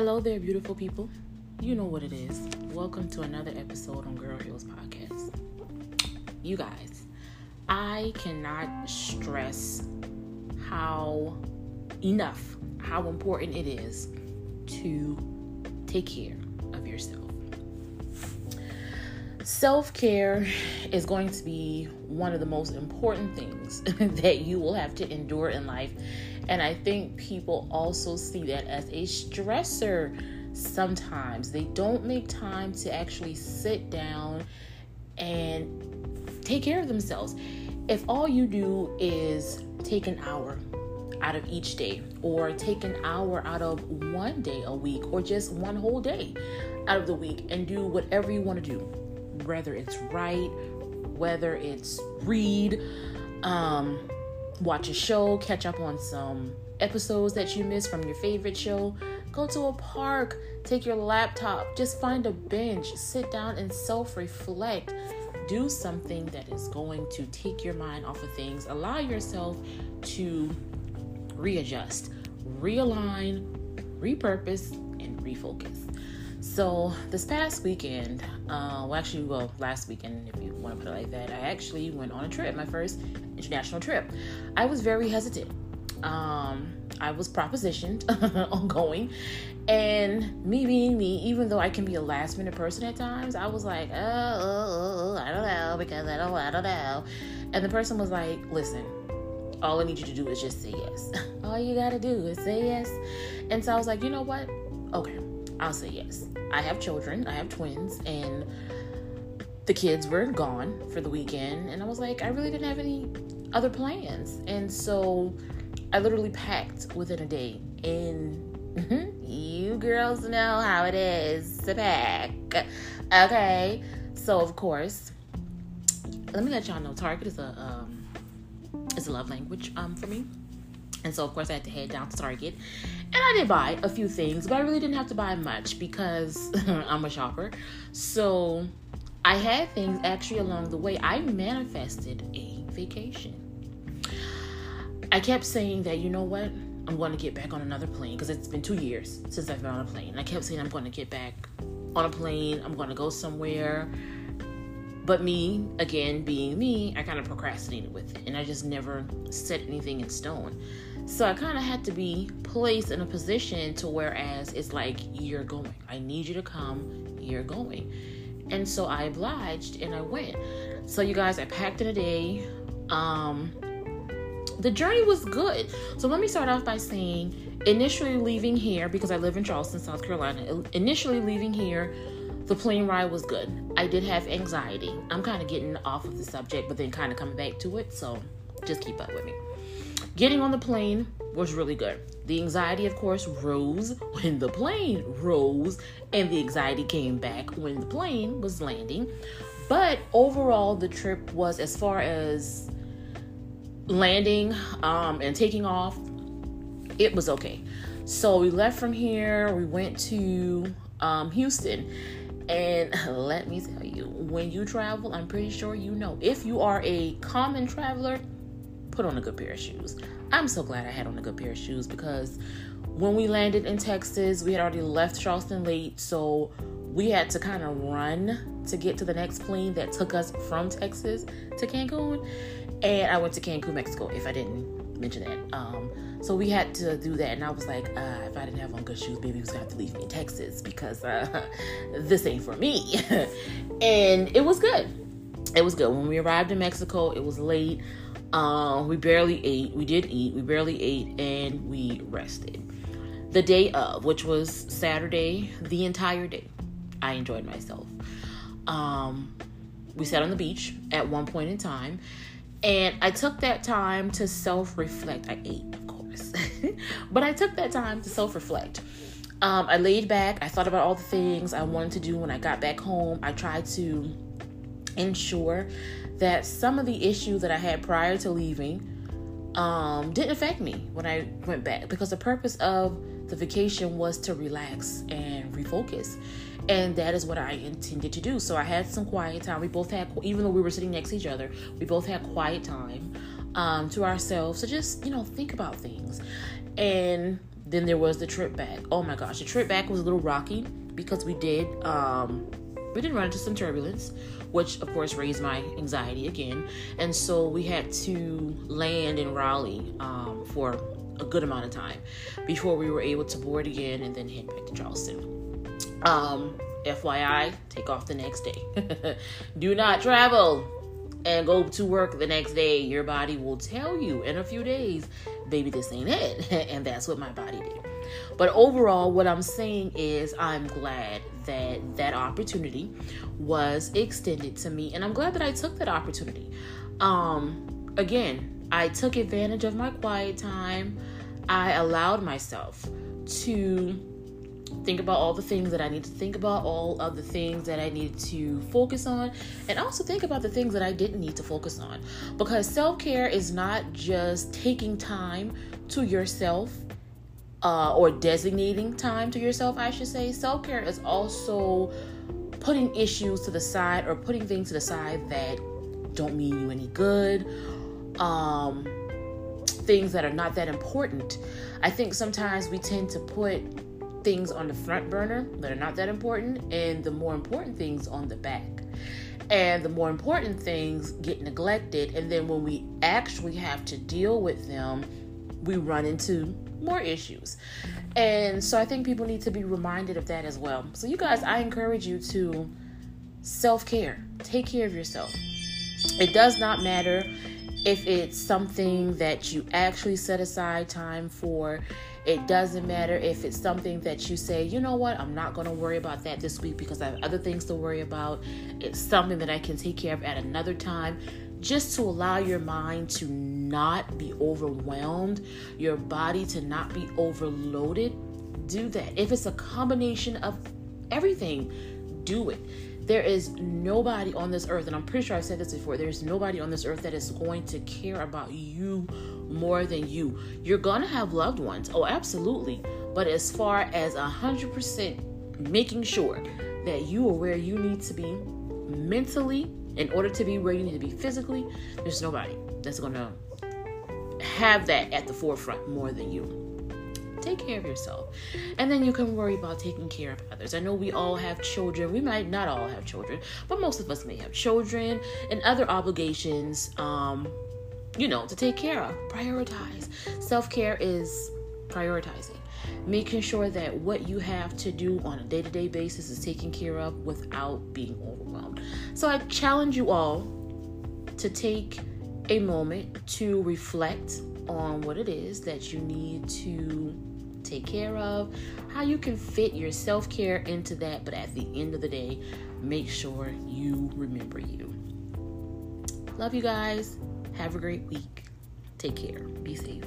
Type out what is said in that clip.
Hello there, beautiful people. You know what it is. Welcome to another episode on Girl Heals Podcast. You guys, I cannot stress how enough how important it is to take care of yourself. Self care is going to be one of the most important things that you will have to endure in life and I think people also see that as a stressor sometimes. They don't make time to actually sit down and take care of themselves. If all you do is take an hour out of each day, or take an hour out of one day a week, or just one whole day out of the week, and do whatever you want to do, whether it's write, whether it's read, um, watch a show, catch up on some episodes that you missed from your favorite show, go to a park, take your laptop, just find a bench, sit down and self reflect. Do something that is going to take your mind off of things. Allow yourself to readjust, realign, repurpose, and refocus. So this past weekend, uh, well, actually, well, last weekend, if you want to put it like that, I actually went on a trip, my first international trip. I was very hesitant. Um, I was propositioned on going, and me being me, even though I can be a last minute person at times, I was like, oh, oh, oh, I don't know because I don't, I don't know. And the person was like, listen, all I need you to do is just say yes. all you gotta do is say yes. And so I was like, you know what? Okay, I'll say yes. I have children, I have twins, and the kids were gone for the weekend. And I was like, I really didn't have any other plans. And so I literally packed within a day. And you girls know how it is to pack. Okay. So, of course, let me let y'all know Target is a um, is a love language um, for me. And so, of course, I had to head down to Target. And I did buy a few things, but I really didn't have to buy much because I'm a shopper. So, I had things actually along the way. I manifested a vacation. I kept saying that, you know what? I'm going to get back on another plane because it's been two years since I've been on a plane. I kept saying I'm going to get back on a plane. I'm going to go somewhere. But me, again, being me, I kind of procrastinated with it and I just never set anything in stone. So I kind of had to be placed in a position to whereas it's like, you're going. I need you to come. You're going. And so I obliged and I went. So you guys, I packed in a day. Um, the journey was good. So let me start off by saying initially leaving here, because I live in Charleston, South Carolina, initially leaving here, the plane ride was good. I did have anxiety. I'm kind of getting off of the subject, but then kind of coming back to it. So just keep up with me. Getting on the plane was really good. The anxiety, of course, rose when the plane rose, and the anxiety came back when the plane was landing. But overall, the trip was as far as landing um, and taking off, it was okay. So we left from here, we went to um, Houston. And let me tell you, when you travel, I'm pretty sure you know. If you are a common traveler, put on a good pair of shoes. I'm so glad I had on a good pair of shoes because when we landed in Texas, we had already left Charleston late. So we had to kind of run to get to the next plane that took us from Texas to Cancun. And I went to Cancun, Mexico, if I didn't mention that. Um, so we had to do that. And I was like, uh, if I didn't have on good shoes, baby was to have to leave me in Texas because uh, this ain't for me. and it was good. It was good. When we arrived in Mexico, it was late. Um, we barely ate. We did eat. We barely ate and we rested. The day of, which was Saturday, the entire day, I enjoyed myself. Um, we sat on the beach at one point in time and I took that time to self reflect. I ate, of course, but I took that time to self reflect. Um, I laid back. I thought about all the things I wanted to do when I got back home. I tried to ensure that some of the issues that I had prior to leaving um, didn't affect me when I went back because the purpose of the vacation was to relax and refocus and that is what I intended to do. So I had some quiet time. We both had, even though we were sitting next to each other, we both had quiet time um, to ourselves to just you know think about things. And then there was the trip back. Oh my gosh, the trip back was a little rocky because we did um, we did run into some turbulence, which of course raised my anxiety again, and so we had to land in Raleigh um, for a good amount of time before we were able to board again and then head back to Charleston. Um, FYI, take off the next day. Do not travel and go to work the next day. Your body will tell you in a few days, baby, this ain't it. and that's what my body did. But overall, what I'm saying is, I'm glad that that opportunity was extended to me, and I'm glad that I took that opportunity. Um, again, I took advantage of my quiet time. I allowed myself to think about all the things that I need to think about, all of the things that I need to focus on, and also think about the things that I didn't need to focus on. Because self care is not just taking time to yourself uh, or designating time to yourself, I should say. Self care is also putting issues to the side or putting things to the side that don't mean you any good. Um, things that are not that important. I think sometimes we tend to put things on the front burner that are not that important and the more important things on the back. And the more important things get neglected. And then when we actually have to deal with them, we run into more issues. And so I think people need to be reminded of that as well. So, you guys, I encourage you to self care, take care of yourself. It does not matter if it's something that you actually set aside time for. It doesn't matter if it's something that you say, you know what, I'm not going to worry about that this week because I have other things to worry about. It's something that I can take care of at another time just to allow your mind to not be overwhelmed, your body to not be overloaded. Do that. If it's a combination of everything, do it. There is nobody on this earth, and I'm pretty sure I've said this before, there's nobody on this earth that is going to care about you more than you. You're gonna have loved ones. Oh, absolutely. But as far as hundred percent making sure that you are where you need to be mentally in order to be where you need to be physically, there's nobody that's gonna have that at the forefront more than you. Take care of yourself. And then you can worry about taking care of others. I know we all have children. We might not all have children, but most of us may have children and other obligations, um, you know, to take care of. Prioritize. Self care is prioritizing making sure that what you have to do on a day to day basis is taken care of without being overwhelmed. So I challenge you all to take a moment to reflect on what it is that you need to take care of, how you can fit your self care into that, but at the end of the day, make sure you remember you. Love you guys. Have a great week. Take care. Be safe.